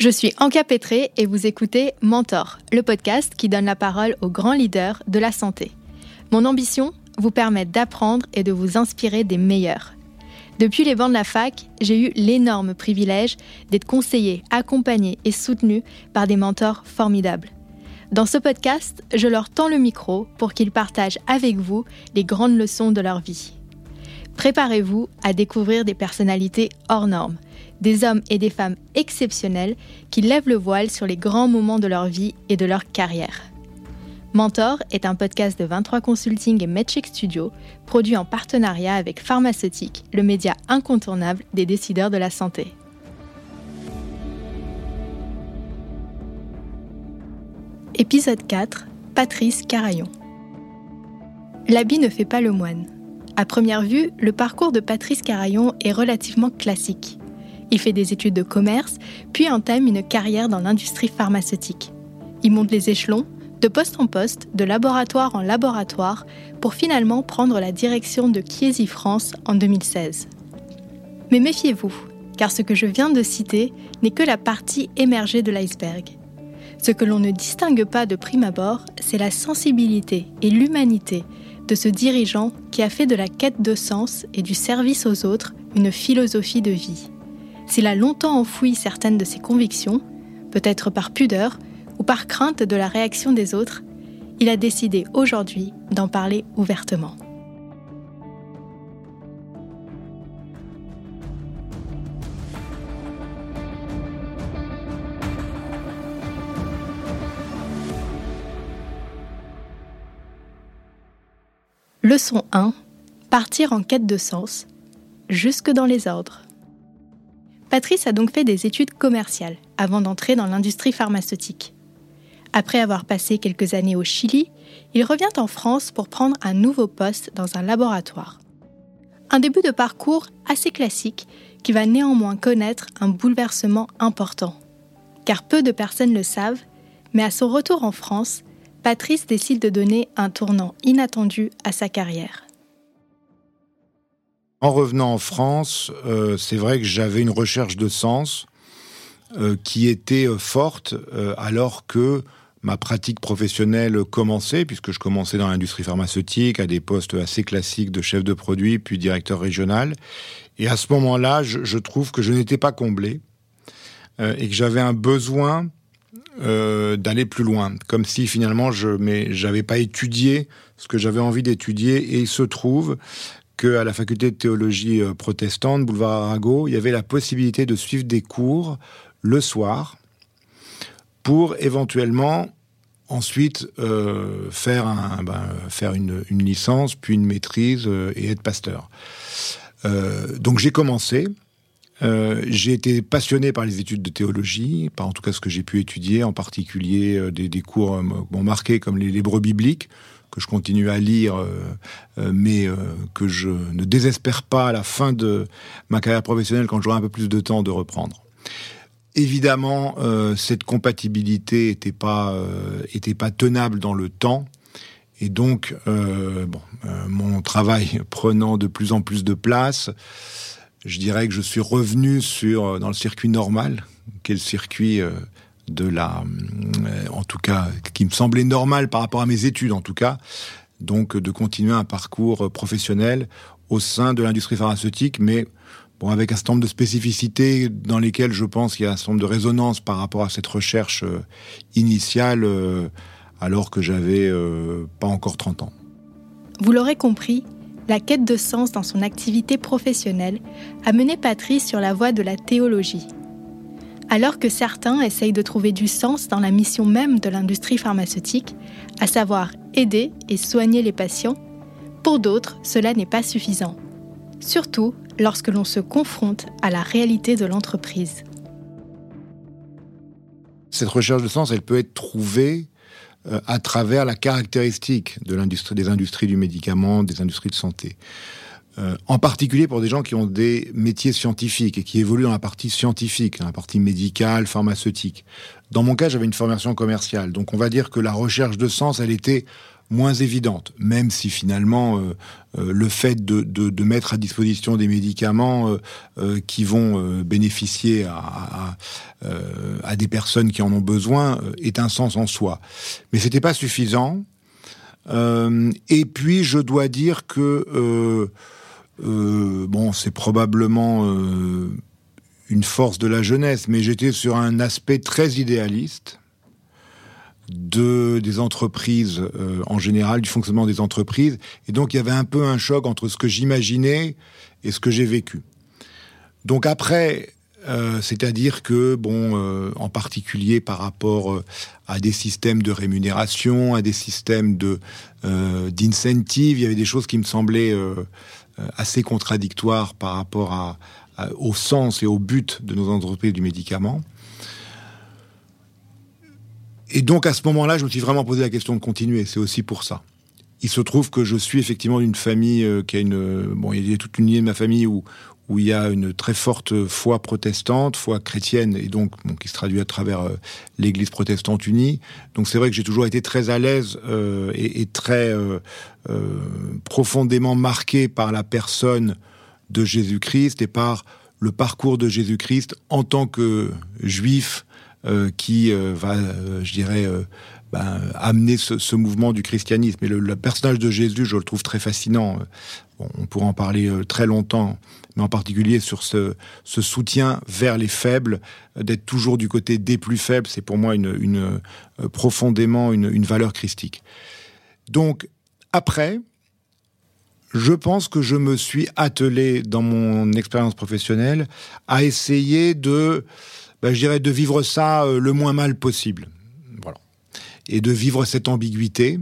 Je suis Anka Petré et vous écoutez Mentor, le podcast qui donne la parole aux grands leaders de la santé. Mon ambition Vous permettre d'apprendre et de vous inspirer des meilleurs. Depuis les bancs de la fac, j'ai eu l'énorme privilège d'être conseillé, accompagné et soutenu par des mentors formidables. Dans ce podcast, je leur tends le micro pour qu'ils partagent avec vous les grandes leçons de leur vie. Préparez-vous à découvrir des personnalités hors normes, des hommes et des femmes exceptionnels qui lèvent le voile sur les grands moments de leur vie et de leur carrière. Mentor est un podcast de 23 Consulting et MedCheck Studio, produit en partenariat avec Pharmaceutique, le média incontournable des décideurs de la santé. Épisode 4 Patrice Carayon L'habit ne fait pas le moine. À première vue, le parcours de Patrice Carayon est relativement classique. Il fait des études de commerce, puis entame une carrière dans l'industrie pharmaceutique. Il monte les échelons, de poste en poste, de laboratoire en laboratoire, pour finalement prendre la direction de Chiesi France en 2016. Mais méfiez-vous, car ce que je viens de citer n'est que la partie émergée de l'iceberg. Ce que l'on ne distingue pas de prime abord, c'est la sensibilité et l'humanité de ce dirigeant qui a fait de la quête de sens et du service aux autres une philosophie de vie. S'il a longtemps enfoui certaines de ses convictions, peut-être par pudeur ou par crainte de la réaction des autres, il a décidé aujourd'hui d'en parler ouvertement. Leçon 1. Partir en quête de sens, jusque dans les ordres. Patrice a donc fait des études commerciales avant d'entrer dans l'industrie pharmaceutique. Après avoir passé quelques années au Chili, il revient en France pour prendre un nouveau poste dans un laboratoire. Un début de parcours assez classique qui va néanmoins connaître un bouleversement important. Car peu de personnes le savent, mais à son retour en France, Patrice décide de donner un tournant inattendu à sa carrière. En revenant en France, euh, c'est vrai que j'avais une recherche de sens euh, qui était euh, forte alors que ma pratique professionnelle commençait, puisque je commençais dans l'industrie pharmaceutique à des postes assez classiques de chef de produit, puis directeur régional. Et à ce moment-là, je, trouve que je n'étais pas comblé et que j'avais un besoin d'aller plus loin, comme si finalement je n'avais pas étudié ce que j'avais envie d'étudier. Et il se trouve qu'à la faculté de théologie euh, protestante, boulevard Arago, il y avait la possibilité de suivre des cours le soir pour éventuellement ensuite euh, faire, un, ben, faire une, licence, puis une maîtrise euh, et être pasteur. donc j'ai commencé. j'ai été passionné par les études de théologie, par en tout cas ce que j'ai pu étudier, en particulier des, cours bon, marqués comme les, les bibliques, que je continue à lire, euh, euh, mais euh, que je ne désespère pas à la fin de ma carrière professionnelle, quand j'aurai un peu plus de temps, de reprendre. Évidemment, cette compatibilité n'était pas, tenable dans le temps. Et donc, bon, mon travail prenant de plus en plus de place, je dirais que je suis revenu sur dans le circuit normal, qui est le circuit de la, euh, en tout cas, qui me semblait normal par rapport à mes études, en tout cas, donc de continuer un parcours professionnel au sein de l'industrie pharmaceutique, mais bon, avec un certain nombre de spécificités dans lesquelles je pense qu'il y a un certain nombre de résonances par rapport à cette recherche euh, initiale, euh, alors que j'avais pas encore 30 ans. Vous l'aurez compris, la quête de sens dans son activité professionnelle a mené Patrice sur la voie de la théologie. Alors que certains essayent de trouver du sens dans la mission même de l'industrie pharmaceutique, à savoir aider et soigner les patients, pour d'autres, cela n'est pas suffisant. Surtout lorsque l'on se confronte à la réalité de l'entreprise. Cette recherche de sens, elle peut être trouvée euh, à travers la caractéristique des industries du médicament, des industries de santé. Euh, en particulier pour des gens qui ont des métiers scientifiques et qui évoluent dans la partie scientifique, dans la partie médicale, pharmaceutique. Dans mon cas, j'avais une formation commerciale, donc on va dire que la recherche de sens, elle était moins évidente, même si finalement euh, euh, le fait de, mettre à disposition des médicaments qui vont bénéficier à, à, des personnes qui en ont besoin est un sens en soi. Mais c'était pas suffisant. et puis je dois dire que bon, c'est probablement une force de la jeunesse, mais j'étais sur un aspect très idéaliste de des entreprises euh, en général, du fonctionnement des entreprises, et donc il y avait un peu un choc entre ce que j'imaginais et ce que j'ai vécu. Donc après, euh, c'est-à-dire que bon, euh, en particulier par rapport à des systèmes de rémunération, à des systèmes de d'incentive, il y avait des choses qui me semblaient assez contradictoires par rapport au sens et au but de nos entreprises du médicament. Et donc à ce moment-là, je me suis vraiment posé la question de continuer. C'est aussi pour ça. Il se trouve que je suis effectivement d'une famille euh, qui a une bon, il y a toute une lignée de ma famille où où il y a une très forte foi protestante, foi chrétienne, et donc bon, qui se traduit à travers euh, l'Église protestante unie. Donc c'est vrai que j'ai toujours été très à l'aise euh, et, très euh, profondément marqué par la personne de Jésus-Christ et par le parcours de Jésus-Christ en tant que juif qui va, je dirais, ben, amener ce, mouvement du christianisme. Et le, personnage de Jésus, je le trouve très fascinant. on pourrait en parler très longtemps, mais en particulier sur ce, soutien vers les faibles, d'être toujours du côté des plus faibles, c'est pour moi une, profondément une, valeur christique. Donc, après, je pense que je me suis attelé dans mon expérience professionnelle à essayer de, ben, je dirais, de vivre ça euh, le moins mal possible. Et de vivre cette ambiguïté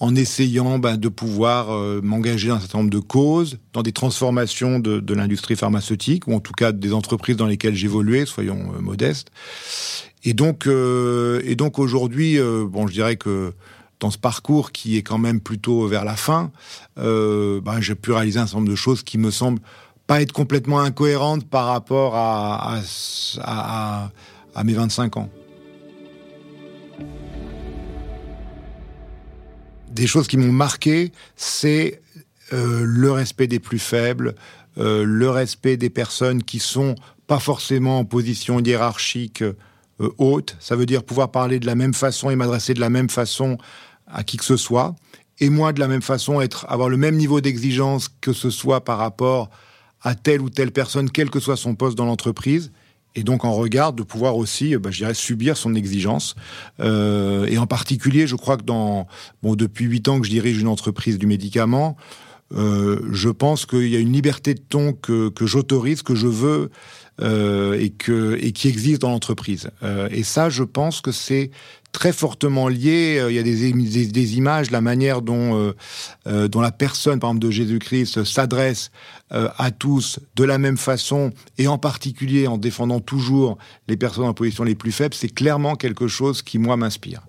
en essayant ben, de pouvoir euh, m'engager dans un certain nombre de causes, dans des transformations de, l'industrie pharmaceutique, ou en tout cas des entreprises dans lesquelles j'évoluais, soyons euh, modestes. Et donc, et donc aujourd'hui, bon, je dirais que dans ce parcours qui est quand même plutôt vers la fin, euh, ben, j'ai pu réaliser un certain nombre de choses qui me semblent pas être complètement incohérentes par rapport à, mes 25 ans. Des choses qui m'ont marqué, c'est euh, le respect des plus faibles, euh, le respect des personnes qui sont pas forcément en position hiérarchique haute. Ça veut dire pouvoir parler de la même façon et m'adresser de la même façon à qui que ce soit, et moi de la même façon être avoir le même niveau d'exigence que ce soit par rapport à telle ou telle personne, quel que soit son poste dans l'entreprise, et donc en regard de pouvoir aussi, bah, je dirais, subir son exigence. Euh, et en particulier, je crois que dans bon depuis huit ans que je dirige une entreprise du médicament, euh, je pense qu'il y a une liberté de ton que, que j'autorise, que je veux euh, et, que, et qui existe dans l'entreprise. Euh, et ça, je pense que c'est très fortement lié. Euh, il y a des, des, images, la manière dont, euh, euh, dont la personne, par exemple, de Jésus-Christ s'adresse à tous de la même façon, et en particulier en défendant toujours les personnes en position les plus faibles, c'est clairement quelque chose qui, moi, m'inspire.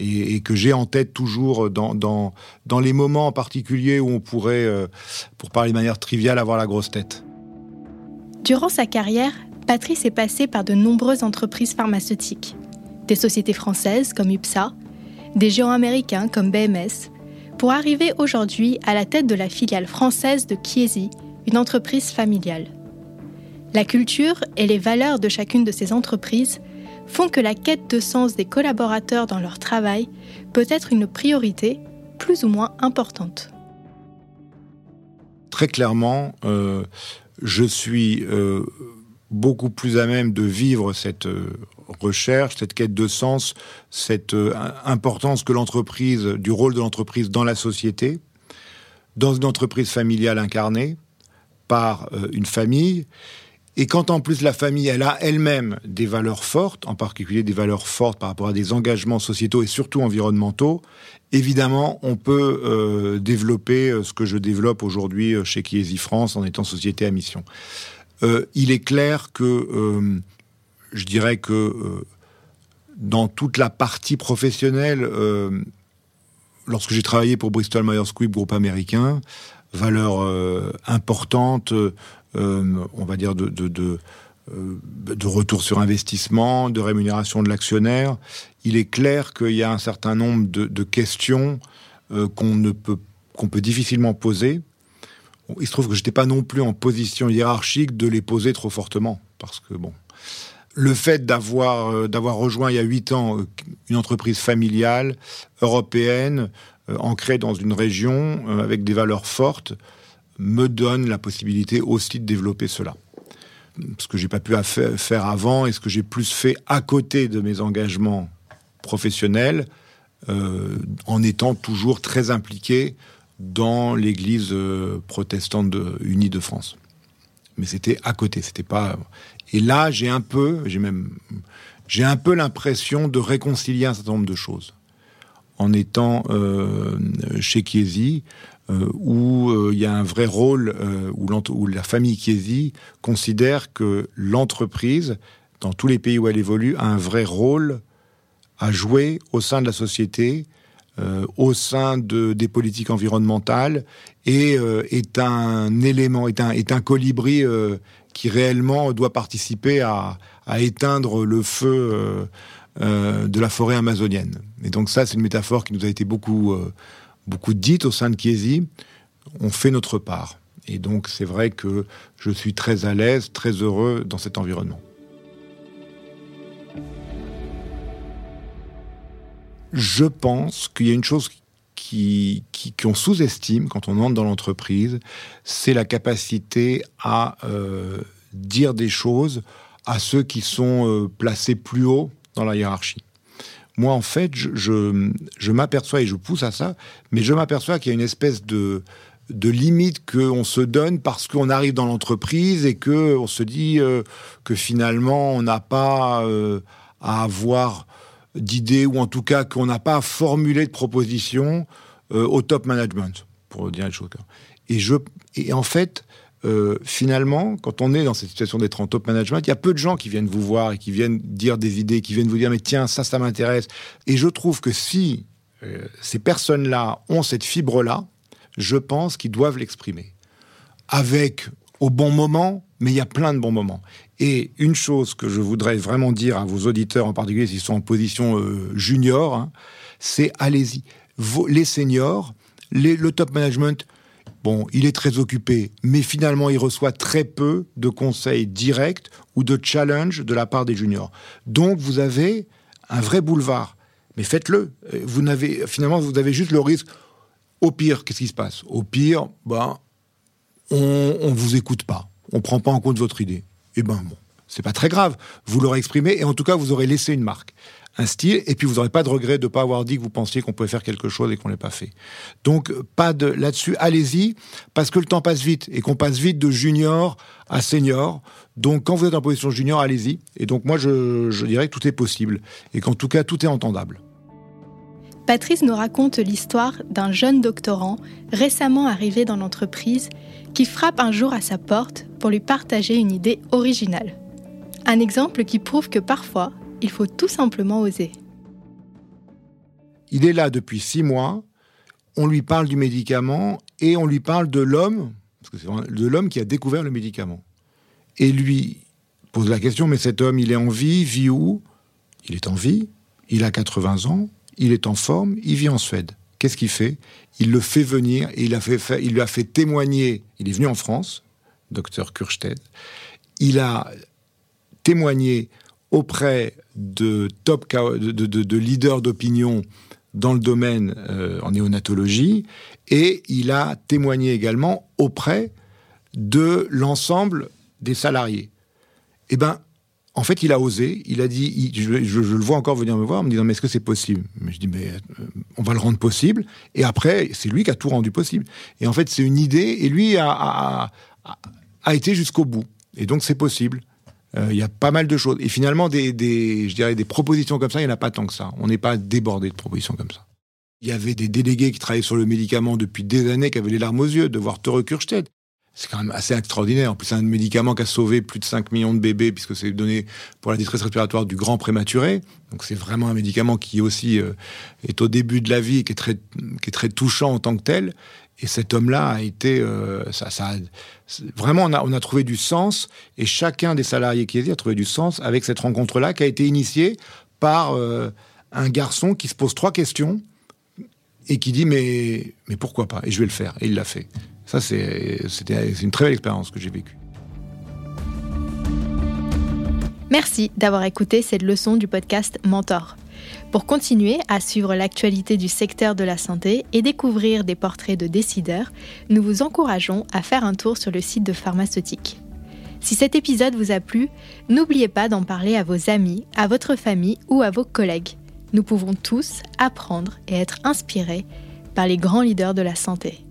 Et, que j'ai en tête toujours dans, dans, dans les moments en particulier où on pourrait, pour parler de manière triviale, avoir la grosse tête. Durant sa carrière, Patrice est passé par de nombreuses entreprises pharmaceutiques des sociétés françaises comme UPSA, des géants américains comme BMS, pour arriver aujourd'hui à la tête de la filiale française de Chiesi, une entreprise familiale. La culture et les valeurs de chacune de ces entreprises font que la quête de sens des collaborateurs dans leur travail peut être une priorité plus ou moins importante. Très clairement, euh, je suis euh, beaucoup plus à même de vivre cette euh, recherche, cette quête de sens, cette euh, importance que l'entreprise, du rôle de l'entreprise dans la société, dans une entreprise familiale incarnée par une famille, et quand en plus la famille, elle a elle-même des valeurs fortes, en particulier des valeurs fortes par rapport à des engagements sociétaux et surtout environnementaux, évidemment, on peut développer ce que je développe aujourd'hui chez Chiesi France en étant société à mission. Euh, il est clair que euh, je dirais que euh, dans toute la partie professionnelle, lorsque j'ai travaillé pour Bristol Myers Squibb, groupe américain, valeur importante, on va dire de, de, retour sur investissement, de rémunération de l'actionnaire, il est clair qu'il y a un certain nombre de, questions qu'on ne peut qu'on peut difficilement poser. Il se trouve que j'étais pas non plus en position hiérarchique de les poser trop fortement, parce que bon, le fait d'avoir rejoint il y a huit ans une entreprise familiale européenne ancrée dans une région avec des valeurs fortes me donne la possibilité aussi de développer cela ce que j'ai pas pu faire avant et ce que j'ai plus fait à côté de mes engagements professionnels, euh, en étant toujours très impliqué dans l'Église euh, protestante unie de France. Mais c'était à côté, c'était pas. Et là, j'ai un peu, j'ai même, j'ai un peu l'impression de réconcilier un certain nombre de choses en étant euh, chez Chiesi, où euh, il y a un vrai rôle, euh, où, la famille Chiesi considère que l'entreprise, dans tous les pays où elle évolue, a un vrai rôle à jouer au sein de la société, au sein de, des politiques environnementales, et est un élément, est un, colibri qui réellement doit participer à éteindre le feu de la forêt amazonienne. Et donc ça, c'est une métaphore qui nous a été beaucoup beaucoup dites au sein de Chiesi, on fait notre part. Et donc c'est vrai que je suis très à l'aise, très heureux dans cet environnement. Je pense qu'il y a une chose qui, qu'on sous-estime quand on entre dans l'entreprise, c'est la capacité à euh, dire des choses à ceux qui sont euh, placés plus haut dans la hiérarchie moi, en fait, je, m'aperçois, et je pousse à ça, mais je m'aperçois qu'il y a une espèce de, de limite qu'on se donne parce qu'on arrive dans l'entreprise et qu'on se dit euh, que finalement, on n'a pas euh, à avoir d'idées, ou en tout cas qu'on n'a pas à formuler de propositions euh, au top management, pour dire les choses. Et, je, et en fait, euh, finalement, quand on est dans cette situation d'être en top management, il y a peu de gens qui viennent vous voir et qui viennent dire des idées, qui viennent vous dire mais tiens ça ça m'intéresse. Et je trouve que si euh, ces personnes-là ont cette fibre-là, je pense qu'ils doivent l'exprimer avec au bon moment, mais il y a plein de bons moments. Et une chose que je voudrais vraiment dire à vos auditeurs, en particulier s'ils sont en position euh, junior, hein, c'est allez-y. Les seniors, le top management, Bon, il est très occupé, mais finalement, il reçoit très peu de conseils directs ou de challenges de la part des juniors. Donc, vous avez un vrai boulevard. Mais faites-le. Vous n'avez, finalement, vous avez juste le risque. Au pire, qu'est-ce qui se passe? Au pire, ben, on ne vous écoute pas. On prend pas en compte votre idée. Eh ben bon, c'est pas très grave. Vous l'aurez exprimé et en tout cas, vous aurez laissé une marque un style, et puis vous n'aurez pas de regret de ne pas avoir dit que vous pensiez qu'on pouvait faire quelque chose et qu'on ne l'ait pas fait. Donc, pas de là-dessus, allez-y, parce que le temps passe vite, et qu'on passe vite de junior à senior. Donc, quand vous êtes en position junior, allez-y. Et donc, moi, je, je dirais que tout est possible, et qu'en tout cas, tout est entendable. Patrice nous raconte l'histoire d'un jeune doctorant récemment arrivé dans l'entreprise qui frappe un jour à sa porte pour lui partager une idée originale. Un exemple qui prouve que parfois, il faut tout simplement oser. Il est là depuis six mois. On lui parle du médicament et on lui parle de l'homme, parce que c'est de l'homme qui a découvert le médicament. Et lui pose la question, mais cet homme, il est en vie, vit où? Il est en vie, il a 80 ans, il est en forme, il vit en Suède. Qu'est-ce qu'il fait? Il le fait venir et il, lui a fait témoigner. Il est venu en France, docteur Kurstedt. Il a témoigné auprès de leaders d'opinion dans le domaine euh, en néonatologie et il a témoigné également auprès de l'ensemble des salariés. Eh ben, en fait, il a osé, il a dit, je, le vois encore venir me voir en me disant, mais est-ce que c'est possible? Je dis, mais euh, on va le rendre possible. Et après, c'est lui qui a tout rendu possible. Et en fait, c'est une idée, et lui a été jusqu'au bout. Et donc, c'est possible. Euh, il y a pas mal de choses. Et finalement, des, je dirais, des propositions comme ça, il n'y en a pas tant que ça. On n'est pas débordé de propositions comme ça. Il y avait des délégués qui travaillaient sur le médicament depuis des années, qui avaient les larmes aux yeux de voir Tore. C'est quand même assez extraordinaire. En plus, c'est un médicament qui a sauvé plus de 5 millions de bébés, puisque c'est donné pour la détresse respiratoire du grand prématuré. Donc c'est vraiment un médicament qui aussi euh, est au début de la vie et qui est très, qui est très touchant en tant que tel. Et cet homme-là a été, euh, ça, vraiment, on a, on a trouvé du sens. Et chacun des salariés qui est a trouvé du sens avec cette rencontre-là, qui a été initiée par euh, un garçon qui se pose trois questions et qui dit mais, mais pourquoi pas? Et je vais le faire. Et il l'a fait. Ça, c'est une très belle expérience que j'ai vécue. Merci d'avoir écouté cette leçon du podcast Mentor. Pour continuer à suivre l'actualité du secteur de la santé et découvrir des portraits de décideurs, nous vous encourageons à faire un tour sur le site de Pharmaceutique. Si cet épisode vous a plu, n'oubliez pas d'en parler à vos amis, à votre famille ou à vos collègues. Nous pouvons tous apprendre et être inspirés par les grands leaders de la santé.